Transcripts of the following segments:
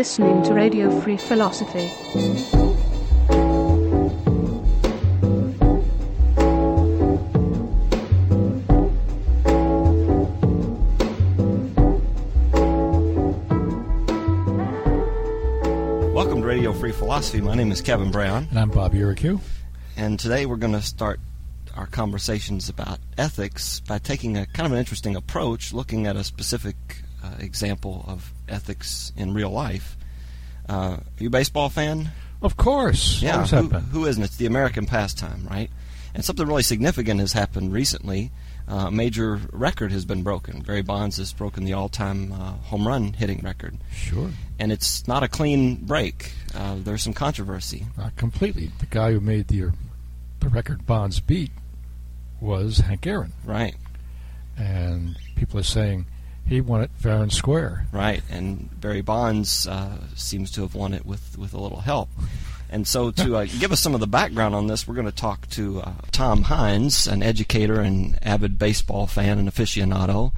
You're listening to Radio Free Philosophy. Welcome to Radio Free Philosophy. My name is Kevin Brown, And I'm Bob Uricu. and today we're going to start our conversations about ethics by taking a kind of an interesting approach, looking at a specific example of ethics in real life. Uh, are you a baseball fan? Of course. Yeah, who, who isn't? It's the American pastime, right? And something really significant has happened recently. Uh, a major record has been broken. Barry Bonds has broken the all-time uh, home run hitting record, Sure. and it's not a clean break. Uh, there's some controversy. Not completely. The guy who made the, the record Bonds beat was Hank Aaron. Right, And people are saying he won it fair and square. right. And Barry Bonds uh, seems to have won it with, with a little help. And so, to uh, give us some of the background on this, we're going to talk to uh, Tom Hines, an educator and avid baseball fan and aficionado.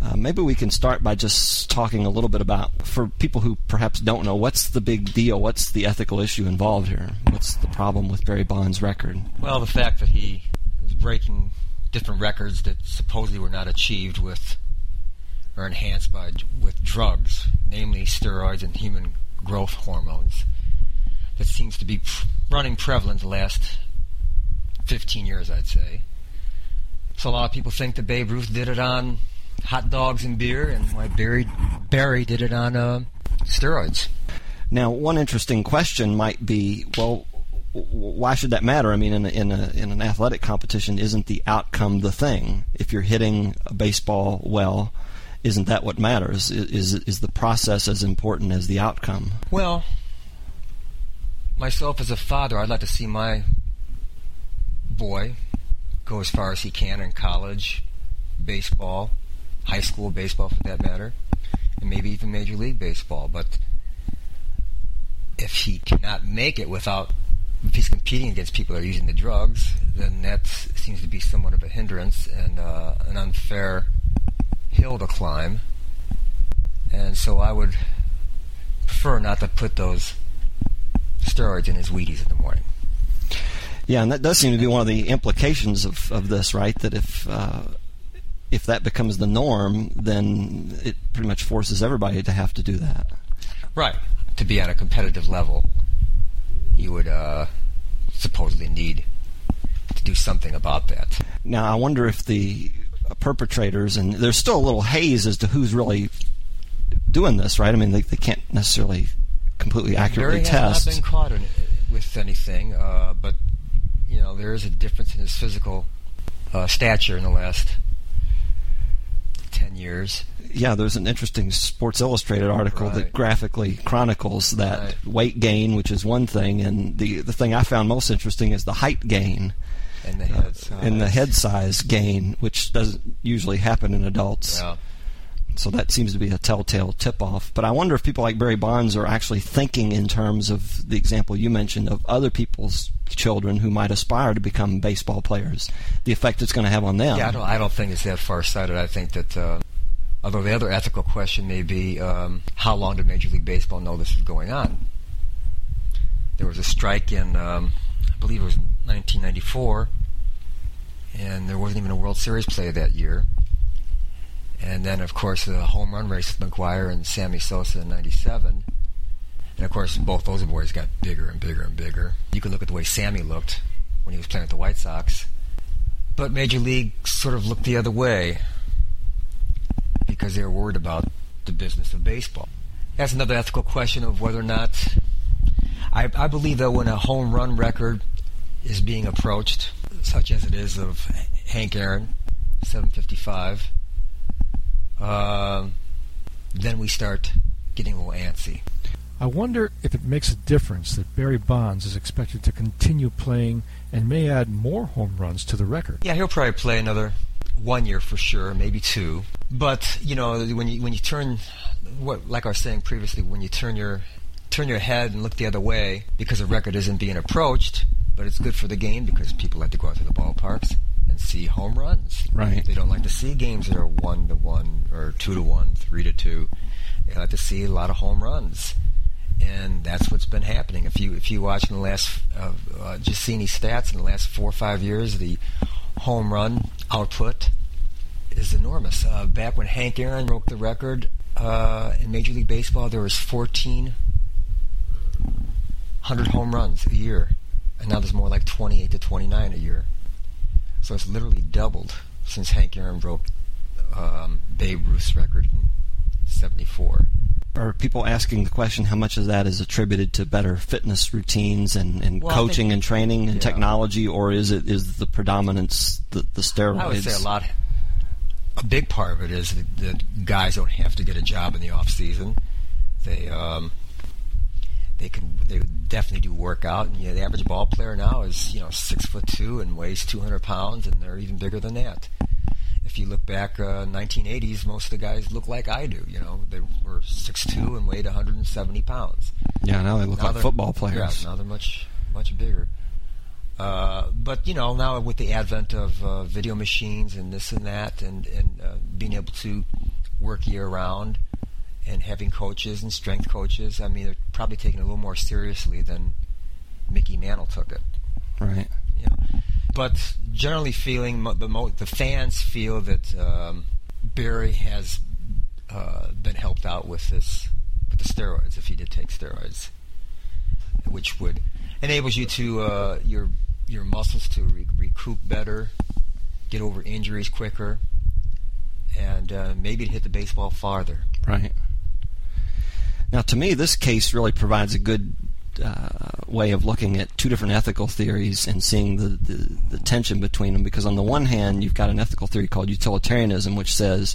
Uh, maybe we can start by just talking a little bit about, for people who perhaps don't know, what's the big deal? What's the ethical issue involved here? What's the problem with Barry Bonds' record? Well, the fact that he was breaking different records that supposedly were not achieved with or enhanced by with drugs, namely steroids and human growth hormones, that seems to be running prevalent the last 15 years, I'd say. So a lot of people think that Babe Ruth did it on hot dogs and beer, and why Barry Barry did it on uh, steroids. Now, one interesting question might be, well, why should that matter? I mean, in a, in a in an athletic competition, isn't the outcome the thing? If you're hitting a baseball well, isn't that what matters? I- Is is the process as important as the outcome? Well, myself as a father, I'd like to see my boy go as far as he can in college, baseball, high school baseball for that matter, and maybe even Major League Baseball. But if he cannot make it without, if he's competing against people that are using the drugs, then that seems to be somewhat of a hindrance and uh, an unfair hill to climb. And so I would prefer not to put those steroids in his Wheaties in the morning. Yeah, and that does seem to be one of the implications of, of this, right? That if uh, if that becomes the norm, then it pretty much forces everybody to have to do that. Right. To be on a competitive level, you would uh, supposedly need to do something about that. Now, I wonder if the perpetrators, and there's still a little haze as to who's really doing this, right? I mean, they, they can't necessarily completely accurately Barry has not been caught in, with anything, uh, but you know there is a difference in his physical uh, stature in the last ten years. yeah, there's an interesting Sports Illustrated article that graphically chronicles that Right. weight gain, which is one thing, and the the thing I found most interesting is the height gain And the head size. and the head size gain, which doesn't usually happen in adults. Yeah. So that seems to be a telltale tip off. But I wonder if people like Barry Bonds are actually thinking in terms of the example you mentioned of other people's children who might aspire to become baseball players, the effect it's going to have on them. Yeah, I don't, I don't think it's that far sighted. I think that, uh, although the other ethical question may be um, how long did Major League Baseball know this was going on? There was a strike in, um, I believe it was 1994, and there wasn't even a World Series play that year. And then, of course, the home run race with McGwire and Sammy Sosa in '97. And of course, both those boys got bigger and bigger and bigger. You can look at the way Sammy looked when he was playing with the White Sox. But Major League sort of looked the other way because they were worried about the business of baseball. That's another ethical question of whether or not. I, I believe that when a home run record is being approached, such as it is of Hank Aaron, 755, um, then we start getting a little antsy. I wonder if it makes a difference that Barry Bonds is expected to continue playing and may add more home runs to the record. Yeah, he'll probably play another one year for sure, maybe two. But you know, when you when you turn, what like I was saying previously, when you turn your turn your head and look the other way because a record isn't being approached, but it's good for the game because people like to go out to the ballparks and see home runs. Right. They don't like to see games that are one to one or two to one, three to two. They like to see a lot of home runs. and that's what's been happening. If you if you watch in the last uh, uh, just see any stats in the last four or five years, the home run output is enormous. Uh, back when Hank Aaron broke the record uh, in Major League Baseball, there was 1,400 home runs a year, and now there's more like 28 to 29 a year. So it's literally doubled since Hank Aaron broke um, Babe Ruth's record in '74. Are people asking the question how much of that is attributed to better fitness routines and, and Well, coaching think- and training and yeah. technology, or is it is the predominance the, the steroids? I would say a lot. A big part of it is that, that guys don't have to get a job in the off season. They um, they can they definitely do workout. And, you know, the average ball player now is you know six foot two and weighs 200 pounds, and they're even bigger than that. If you look back, uh, 1980s, most of the guys look like I do. You know, they were six two and weighed 170 pounds. Yeah, now they look Now like football players. Yeah, now they're much much bigger. Uh, but you know, now with the advent of uh, video machines and this and that, and and uh, being able to work year round, and having coaches and strength coaches, I mean, they're probably taking it a little more seriously than Mickey Mantle took it. Right. Know. But generally, feeling the mo- the fans feel that um, Barry has uh, been helped out with this with the steroids if he did take steroids, which would enables you to uh, your your muscles to re- recoup better, get over injuries quicker, and uh, maybe to hit the baseball farther. Right. Now, to me, this case really provides a good uh, way of looking at two different ethical theories and seeing the, the, the tension between them. Because on the one hand, you've got an ethical theory called utilitarianism, which says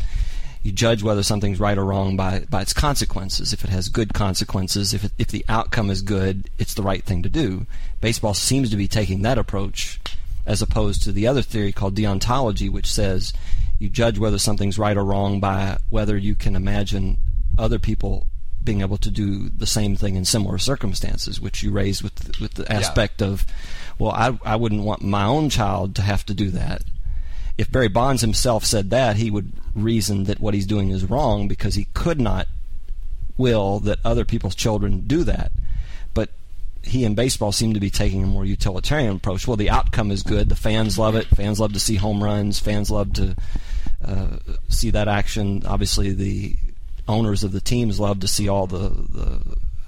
you judge whether something's right or wrong by, by its consequences. If it has good consequences, if, it, if the outcome is good, it's the right thing to do. Baseball seems to be taking that approach as opposed to the other theory called deontology, which says you judge whether something's right or wrong by whether you can imagine other people being able to do the same thing in similar circumstances, which you raised with with the aspect of, well, I I wouldn't want my own child to have to do that. If Barry Bonds himself said that, he would reason that what he's doing is wrong because he could not will that other people's children do that. But he and baseball seem to be taking a more utilitarian approach. Well, the outcome is good. The fans love it. Fans love to see home runs. Fans love to uh, see that action. Obviously, the owners of the teams love to see all the, the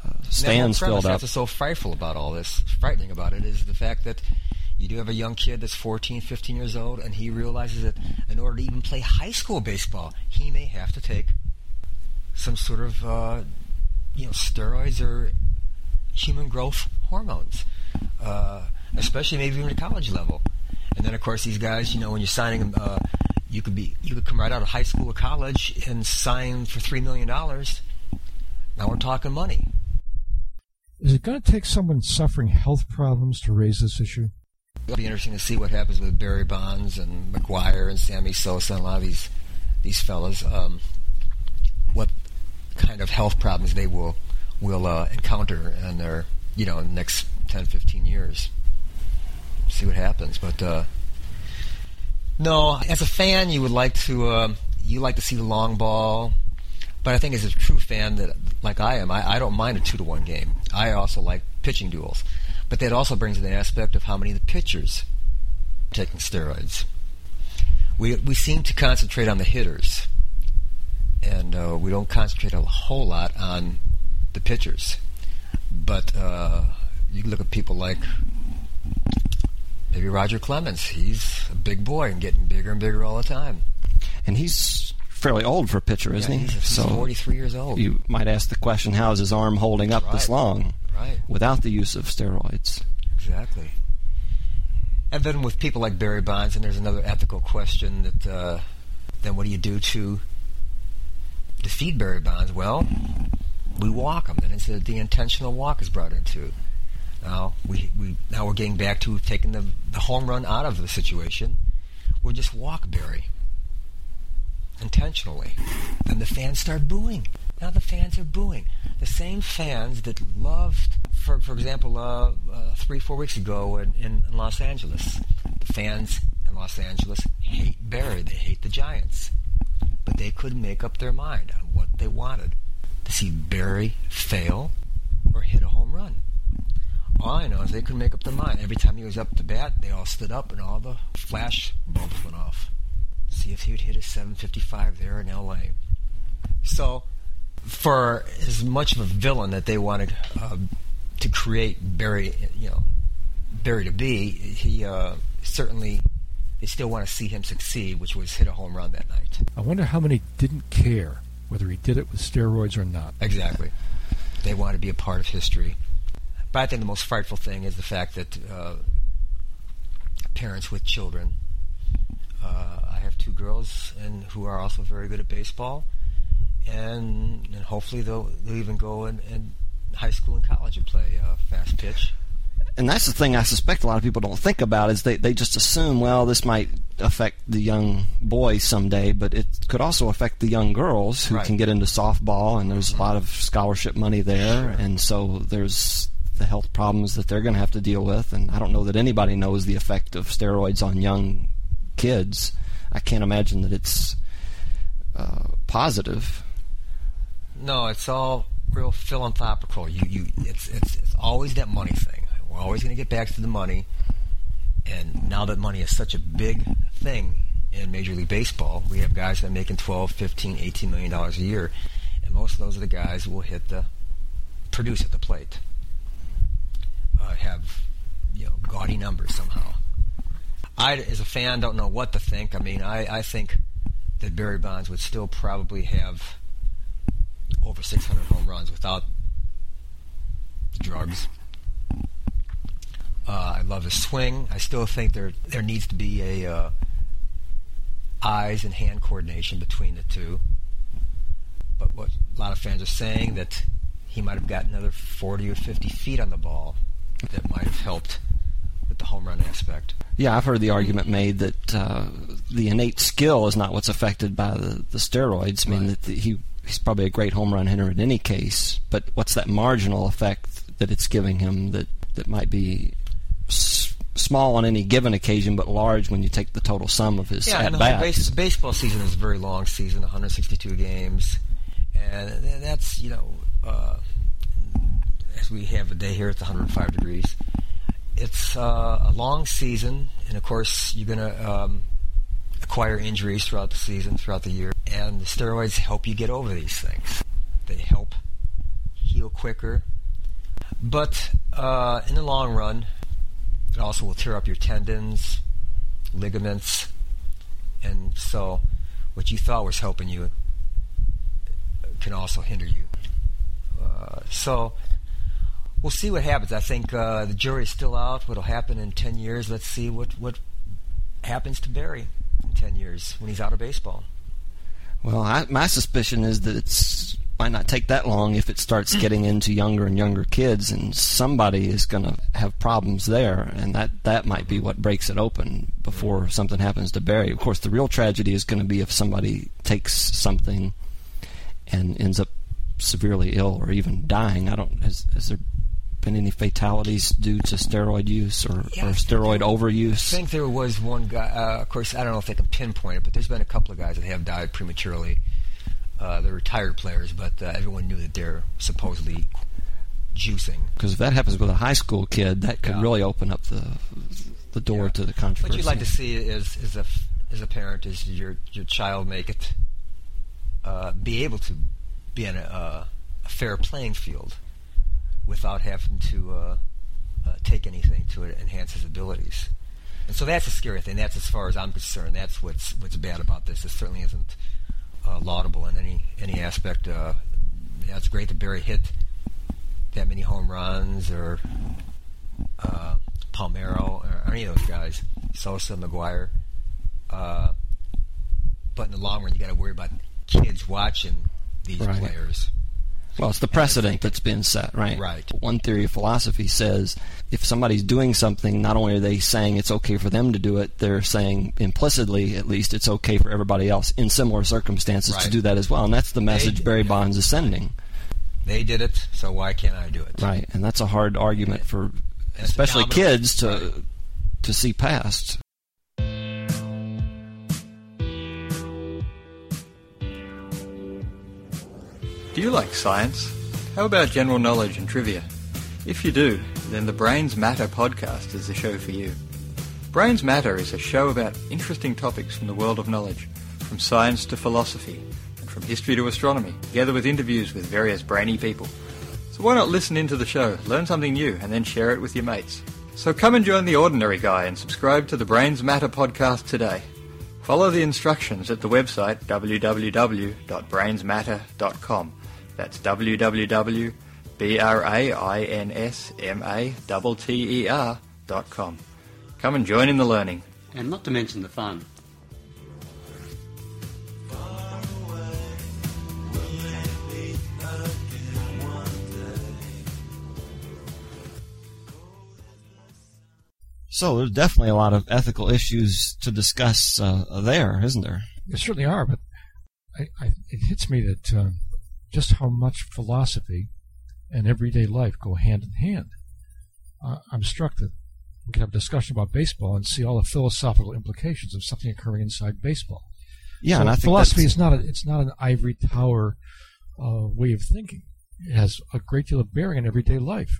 uh, stands And filled up. That's so frightful about all this, frightening about it, is the fact that you do have a young kid that's 14, 15 years old, and he realizes that in order to even play high school baseball, he may have to take some sort of, uh, you know, steroids or human growth hormones, uh, especially maybe even at college level. And then, of course, these guys, you know, when you're signing them, uh, you could be, you could come right out of high school or college and sign for three million dollars. Now we're talking money. Is it going to take someone suffering health problems to raise this issue? It'll be interesting to see what happens with Barry Bonds and McGwire and Sammy Sosa and a lot of these these fellas. Um, what kind of health problems they will will uh, encounter in their you know next 10, 15 years. See what happens, but uh, no, as a fan, you would like to um you like to see the long ball. But I think as a true fan that like I am, I, I don't mind a two to one game. I also like pitching duels. But that also brings in the aspect of how many of the pitchers taking steroids. We we seem to concentrate on the hitters, and uh, we don't concentrate a whole lot on the pitchers. But uh, you look at people like maybe Roger Clemens. He's a big boy and getting bigger and bigger all the time. and he's fairly old for a pitcher, isn't Yeah, he? he's, so 43 years old. you might ask the question: How is his arm holding up this long right. without the use of steroids? Exactly. And then with people like Barry Bonds, and there's another ethical question that uh, then what do you do to defeat Barry Bonds? Well, we walk him. and it's the, the intentional walk is brought into. Now we, we now we're getting back to taking the the home run out of the situation. We'll just walk Barry intentionally, and the fans start booing. Now the fans are booing. The same fans that loved, for for example, uh, uh, three four weeks ago in, in, in Los Angeles, the fans in Los Angeles hate Barry. They hate the Giants, but they couldn't make up their mind on what they wanted to see Barry fail or hit a home run. All I know is they couldn't make up their mind. Every time he was up to bat, they all stood up and all the flash bulbs went off. See if he would hit a 755 there in L.A. So, for as much of a villain that they wanted uh, to create Barry, you know, Barry to be, he uh, certainly they still want to see him succeed, which was hit a home run that night. I wonder how many didn't care whether he did it with steroids or not. Exactly. They want to be a part of history. But I think the most frightful thing is the fact that uh, parents with children. Uh, I have two girls and who are also very good at baseball, and and hopefully they'll they'll even go in, in high school and college and play uh, fast pitch. and that's the thing I suspect a lot of people don't think about is they, they just assume, well, this might affect the young boys someday, but it could also affect the young girls who Right. can get into softball, and there's a lot of scholarship money there, and so there's the health problems that they're going to have to deal with, and I don't know that anybody knows the effect of steroids on young kids. I can't imagine that it's uh, positive. No, it's all real philanthropical. You, you, it's, it's, it's always that money thing. We're always going to get back to the money. And now that money is such a big thing in Major League Baseball, we have guys that are making 12, 15, 18 million dollars a year, and most of those are the guys who will hit the produce at the plate. Have you know gaudy numbers somehow. I, as a fan, don't know what to think. I mean, I, I think that Barry Bonds would still probably have over 600 home runs without drugs. Uh, I love his swing. I still think there there needs to be a uh, eyes and hand coordination between the two. But what a lot of fans are saying that he might have got another 40 or 50 feet on the ball that might have helped with the home run aspect. Yeah, I've heard the argument made that uh, the innate skill is not what's affected by the, the steroids. I mean, Right. that the, he he's probably a great home run hitter in any case, but what's that marginal effect that it's giving him that that might be s- small on any given occasion, but large when you take the total sum of his Yeah, at bats? base, baseball season is a very long season, 162 games, and that's you know, uh, as we have a day here, it's 105 degrees. It's uh, a long season, and of course, you're going to um, acquire injuries throughout the season, throughout the year, and the steroids help you get over these things. They help heal quicker, but uh, in the long run, it also will tear up your tendons, ligaments, and so what you thought was helping you can also hinder you. Uh, so we'll see what happens. I think uh, the jury's still out. What'll happen in ten years? Let's see what what happens to Barry in ten years when he's out of baseball. Well, I, my suspicion is that it's might not take that long if it starts getting into younger and younger kids, and somebody is going to have problems there, and that that might be what breaks it open before something happens to Barry. Of course, the real tragedy is going to be if somebody takes something and ends up severely ill or even dying. I don't has, has there been any fatalities due to steroid use or, Yeah, or steroid I overuse? I think there was one guy. Uh, of course, I don't know if they can pinpoint it, but there's been a couple of guys that have died prematurely. Uh, they're retired players, but uh, everyone knew that they're supposedly juicing. Because if that happens with a high school kid, that could Yeah. really open up the the door Yeah. to the controversy. What you'd like to see is, is a as a parent is your your child make it uh, be able to be in a, uh, a fair playing field without having to uh, uh, take anything to enhance his abilities. And so that's a scary thing. That's as far as I'm concerned. That's what's what's bad about this. This certainly isn't uh, laudable in any any aspect. Uh, yeah, it's great that Barry hit that many home runs or uh, Palmeiro or any of those guys, Sosa, McGwire. Uh, but in the long run, you got to worry about kids watching these Right. players. Well, it's the precedent that's been set, right? Right. One theory of philosophy says if somebody's doing something, not only are they saying it's okay for them to do it, they're saying implicitly, at least, it's okay for everybody else in similar circumstances to do that as well. And that's the message Barry yeah. Bonds is sending, They did it, so why can't I do it? right? And that's a hard argument for, especially kids, to right. to see past. Do you like science? How about general knowledge and trivia? If you do, then the Brains Matter podcast is the show for you. Brains Matter is a show about interesting topics from the world of knowledge, from science to philosophy, and from history to astronomy, together with interviews with various brainy people. So why not listen into the show, learn something new, and then share it with your mates? So come and join the ordinary guy and subscribe to the Brains Matter podcast today. Follow the instructions at the website www.brainsmatter.com. That's www.brainsmatter.com. Come and join in the learning. And not to mention the fun. So there's definitely a lot of ethical issues to discuss uh, there, isn't there? There certainly are, but I, I, it hits me that uh, just how much philosophy and everyday life go hand in hand. Uh, I'm struck that we can have a discussion about baseball and see all the philosophical implications of something occurring inside baseball. Yeah, So and I think philosophy is not a, it's not an ivory tower uh, way of thinking. It has a great deal of bearing on everyday life.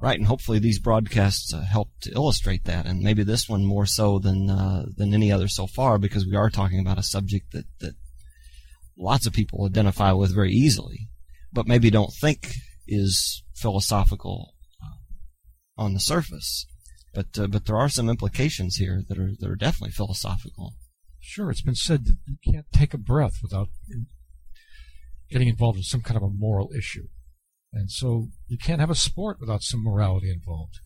Right, and hopefully these broadcasts uh, help to illustrate that, and maybe this one more so than uh, than any other so far, because we are talking about a subject that that lots of people identify with very easily, but maybe don't think is philosophical uh, on the surface. But uh, but there are some implications here that are that are definitely philosophical. Sure, it's been said that you can't take a breath without getting involved in some kind of a moral issue. And so you can't have a sport without some morality involved.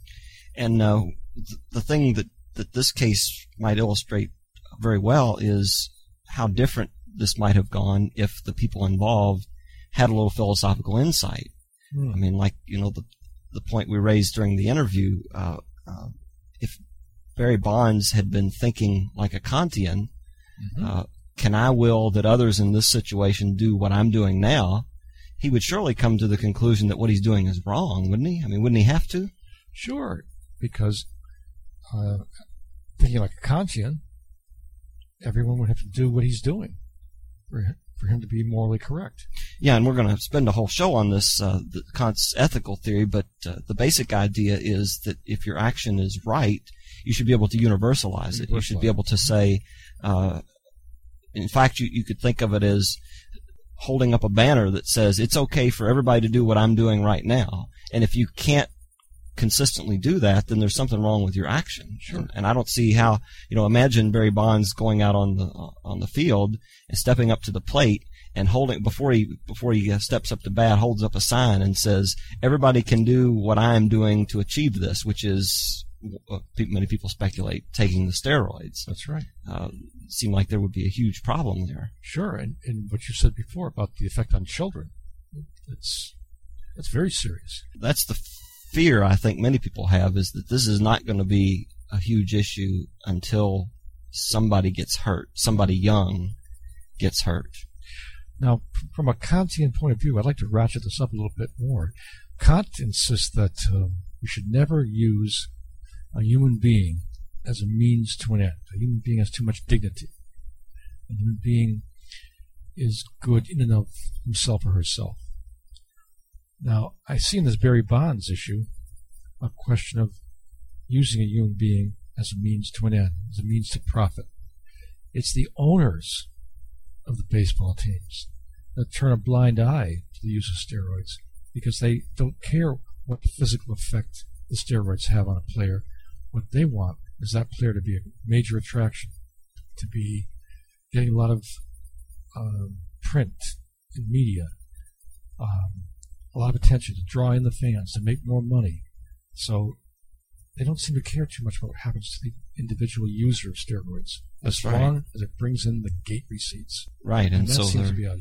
And uh, th- the thing that, that this case might illustrate very well is how different this might have gone if the people involved had a little philosophical insight. Hmm. I mean, like you know the the point we raised during the interview. Uh, uh, if Barry Bonds had been thinking like a Kantian, uh, can I will that others in this situation do what I'm doing now? He would surely come to the conclusion that what he's doing is wrong, wouldn't he? I mean, wouldn't he have to? Sure, because uh, thinking like a Kantian, everyone would have to do what he's doing for, for him to be morally correct. Yeah, and we're going to spend a whole show on this uh, the Kant's ethical theory, but uh, the basic idea is that if your action is right, you should be able to universalize it. You should be able to say, uh, in fact, you, you could think of it as holding up a banner that says it's okay for everybody to do what I'm doing right now, and if you can't consistently do that, then there's something wrong with your action. Sure. And, and I don't see how you know. Imagine Barry Bonds going out on the on the field and stepping up to the plate and holding before he before he uh, steps up to bat, holds up a sign and says, "Everybody can do what I am doing to achieve this," which is uh, many people speculate taking the steroids. That's right. Uh, seem like there would be a huge problem there. Sure, and, and what you said before about the effect on children, it's that's very serious. That's the fear I think many people have is that this is not going to be a huge issue until somebody gets hurt, somebody young gets hurt. Now, from a Kantian point of view, I'd like to ratchet this up a little bit more. Kant insists that um, we should never use a human being as a means to an end. A human being has too much dignity. A human being is good in and of himself or herself. Now, I see in this Barry Bonds issue a question of using a human being as a means to an end, as a means to profit. It's the owners of the baseball teams that turn a blind eye to the use of steroids because they don't care what physical effect the steroids have on a player. What they want is that player to be a major attraction, to be getting a lot of um, print and media, um, a lot of attention, to draw in the fans, to make more money. So they don't seem to care too much about what happens to the individual user of steroids, That's as right. long as it brings in the gate receipts. Right, and, And that so seems to be a,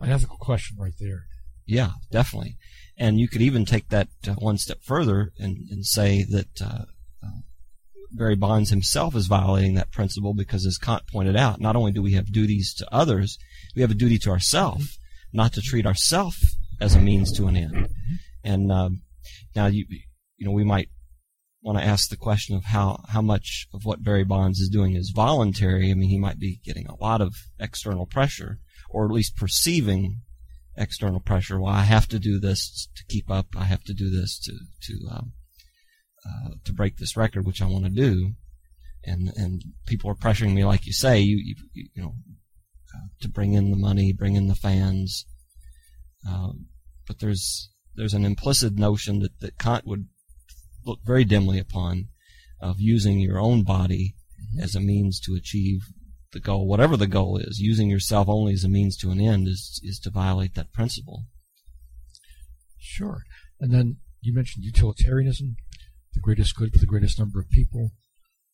an ethical question right there. Yeah, definitely. And you could even take that uh, one step further and, and say that uh, uh, Barry Bonds himself is violating that principle because, as Kant pointed out, not only do we have duties to others, we have a duty to ourselves, not to treat ourselves as a means to an end. And um, now, you you know, we might want to ask the question of how how much of what Barry Bonds is doing is voluntary. I mean, he might be getting a lot of external pressure, or at least perceiving external pressure. Well, I have to do this to keep up. I have to do this to to um, uh, to break this record, which I want to do. And and people are pressuring me, like you say, you you, you know, uh, to bring in the money, bring in the fans. Um, but there's there's an implicit notion that, that Kant would look very dimly upon of using your own body as a means to achieve the goal, whatever the goal is. Using yourself only as a means to an end is is to violate that principle. Sure. And then you mentioned utilitarianism, the greatest good for the greatest number of people.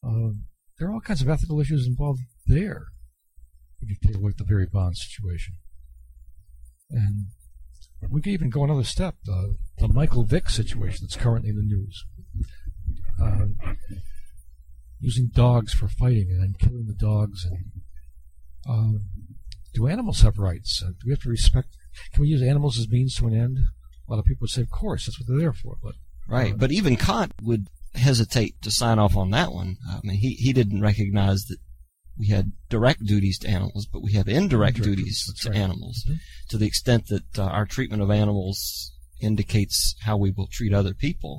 Um, there are all kinds of ethical issues involved there. If you take a look at the Barry bond situation, and we could even go another step. The, the Michael Vick situation that's currently in the news. Uh, using dogs for fighting and then killing the dogs. And uh, do animals have rights? Uh, do we have to respect? Can we use animals as means to an end? A lot of people would say, of course, that's what they're there for. But right, uh, but even Kant would hesitate to sign off on that one. I mean, he he didn't recognize that we had direct duties to animals, but we have indirect, Indirect duties duties, to right. animals, Mhm. to the extent that uh, our treatment of animals indicates how we will treat other people.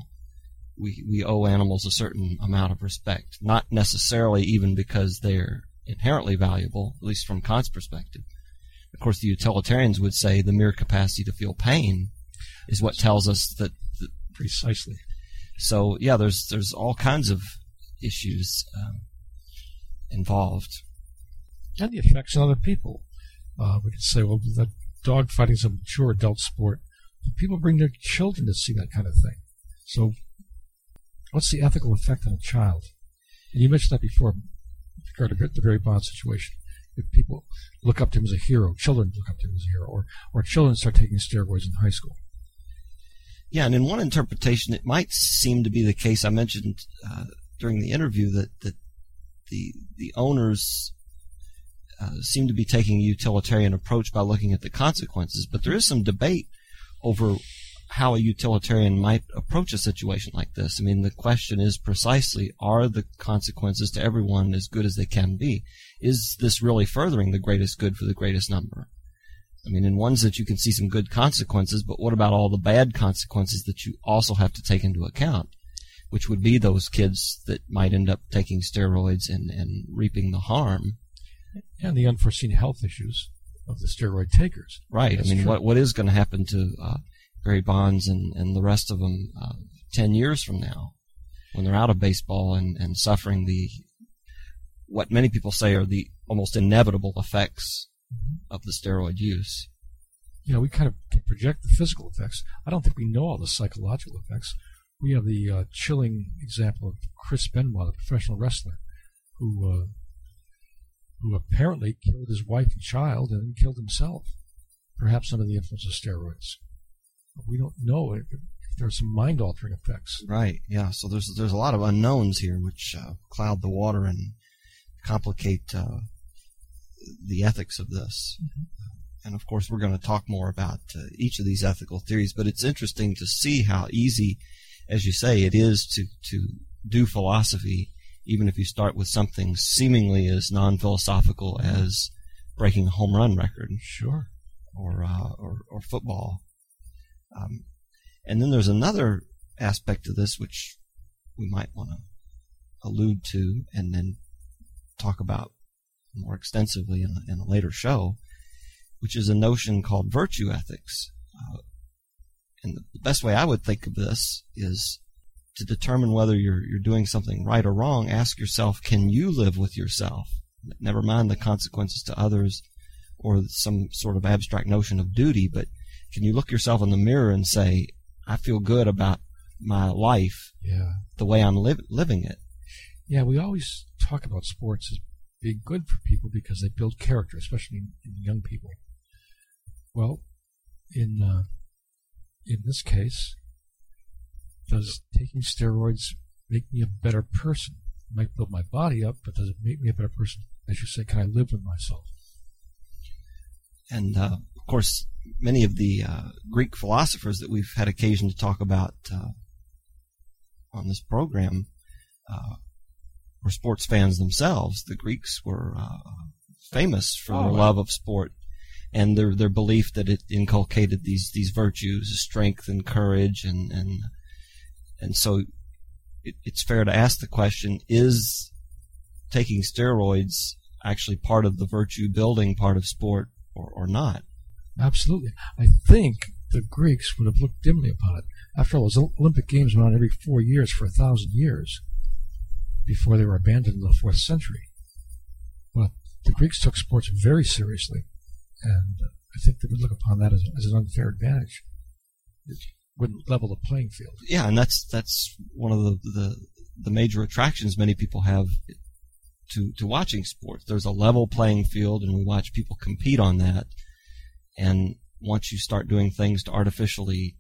We we owe animals a certain amount of respect, not necessarily even because they're inherently valuable, at least from Kant's perspective. Of course, the utilitarians would say the mere capacity to feel pain is what tells us that, that precisely. so yeah, there's there's all kinds of issues um, involved. and the effects on other people. Uh, we could say, well, that dog fighting is a mature adult sport. People bring their children to see that kind of thing. So, what's the ethical effect on a child? And you mentioned that before, with regard to the Barry Bond situation. If people look up to him as a hero, children look up to him as a hero, or, or children start taking steroids in high school. Yeah, and in one interpretation, it might seem to be the case. I mentioned uh, during the interview that that the the owners uh, seem to be taking a utilitarian approach by looking at the consequences, but there is some debate over how a utilitarian might approach a situation like this. I mean, the question is precisely: Are the consequences to everyone as good as they can be? Is this really furthering the greatest good for the greatest number? I mean, in ones that you can see some good consequences, but what about all the bad consequences that you also have to take into account? Which would be those kids that might end up taking steroids and, and reaping the harm. And the unforeseen health issues of the steroid takers. Right. That's I mean, true. what what is going to happen to uh, Barry Bonds and, and the rest of them uh, 10 years from now when they're out of baseball and, and suffering the what many people say are the almost inevitable effects of the steroid use? you know, we kind of project the physical effects. I don't think we know all the psychological effects. We have the uh, chilling example of Chris Benoit, the professional wrestler, who uh, who apparently killed his wife and child and then killed himself, perhaps under the influence of steroids. We don't know if, if there are some mind-altering effects. Right. Yeah. So there's there's a lot of unknowns here which uh, cloud the water and complicate uh, the ethics of this. And of course, we're going to talk more about uh, each of these ethical theories. But it's interesting to see how easy, as you say, it is to to do philosophy, even if you start with something seemingly as non-philosophical as breaking a home run record Sure. or uh, or, or football. Um, and then there's another aspect of this which we might want to allude to and then talk about more extensively in, in a later show, which is a notion called virtue ethics. Uh, and the best way I would think of this is to determine whether you're you're doing something right or wrong. Ask yourself, can you live with yourself? Never mind the consequences to others or some sort of abstract notion of duty, but can you look yourself in the mirror and say, I feel good about my life Yeah. the way I'm liv- living it? Yeah, we always talk about sports as being good for people because they build character, especially in, in young people. Well, in uh, in this case, does taking steroids make me a better person? It might build my body up, but does it make me a better person? As you say, can I live with myself? And uh, of course, many of the uh, Greek philosophers that we've had occasion to talk about uh, on this program uh, were sports fans themselves. The Greeks were uh, famous for Oh, their wow. love of sport, and their their belief that it inculcated these these virtues, strength and courage, and and and so it, it's fair to ask the question: Is taking steroids actually part of the virtue building part of sport, or, or not? Absolutely. I think the Greeks would have looked dimly upon it. After all, those Olympic Games went on every four years for a thousand years before they were abandoned in the fourth century. But the Greeks took sports very seriously, and I think they would look upon that as, as an unfair advantage. It wouldn't level the playing field. Yeah, and that's that's one of the the, the major attractions many people have to to watching sports. There's a level playing field, and we watch people compete on that. And once you start doing things to artificially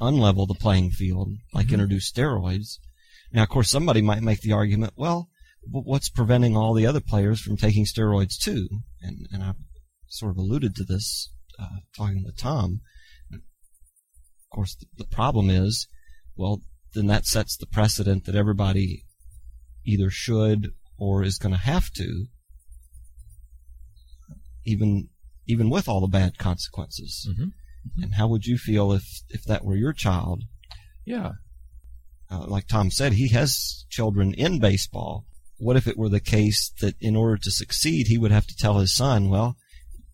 unlevel the playing field, like Mhm. introduce steroids, now of course somebody might make the argument, well, what's preventing all the other players from taking steroids too? And and I sort of alluded to this uh, talking with Tom. Of course, the, the problem is, well, then that sets the precedent that everybody either should or is going to have to, even even with all the bad consequences. Mhm. And how would you feel if if that were your child? Yeah. Uh, like Tom said, he has children in baseball. What if it were the case that in order to succeed, he would have to tell his son, well,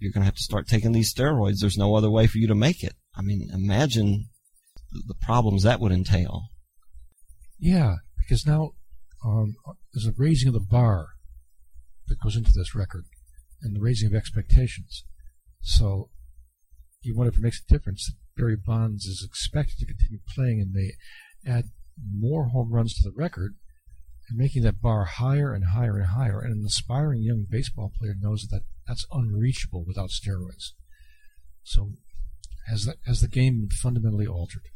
you're going to have to start taking these steroids. There's no other way for you to make it. I mean, imagine the- problems that would entail. Yeah, because now um, there's a raising of the bar that goes into this record and the raising of expectations. So you wonder if it makes a difference that Barry Bonds is expected to continue playing and they add more home runs to the record and making that bar higher and higher and higher. And an aspiring young baseball player knows that that's unreachable without steroids. So has that has the game been fundamentally altered?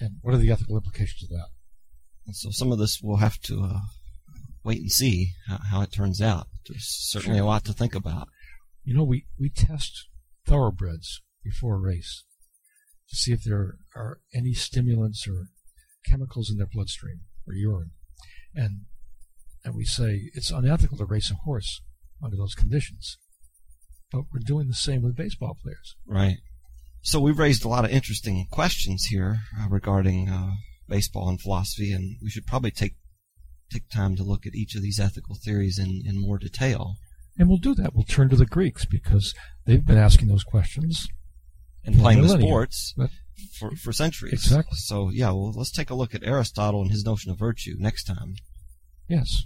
And what are the ethical implications of that? So some of this we'll have to uh, wait and see how, how it turns out. There's certainly a lot to think about. You know, we, we test thoroughbreds before a race to see if there are any stimulants or chemicals in their bloodstream or urine. And, and we say it's unethical to race a horse under those conditions. But we're doing the same with baseball players. Right. So we've raised a lot of interesting questions here uh, regarding uh, baseball and philosophy, and we should probably take take time to look at each of these ethical theories in, in more detail. And we'll do that. We'll turn to the Greeks because they've been asking those questions. and playing the sports But- for, for centuries. Exactly. So yeah, well, let's take a look at Aristotle and his notion of virtue next time. Yes.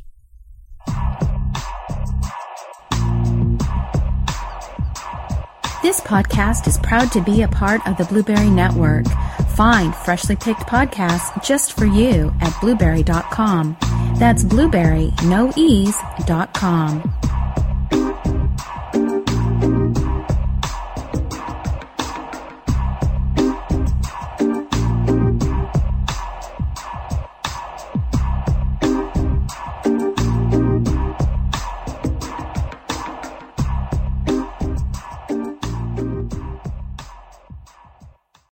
This podcast is proud to be a part of the Blubrry Network. Find freshly picked podcasts just for you at blubrry.com. That's blueberry, no ease, dot com.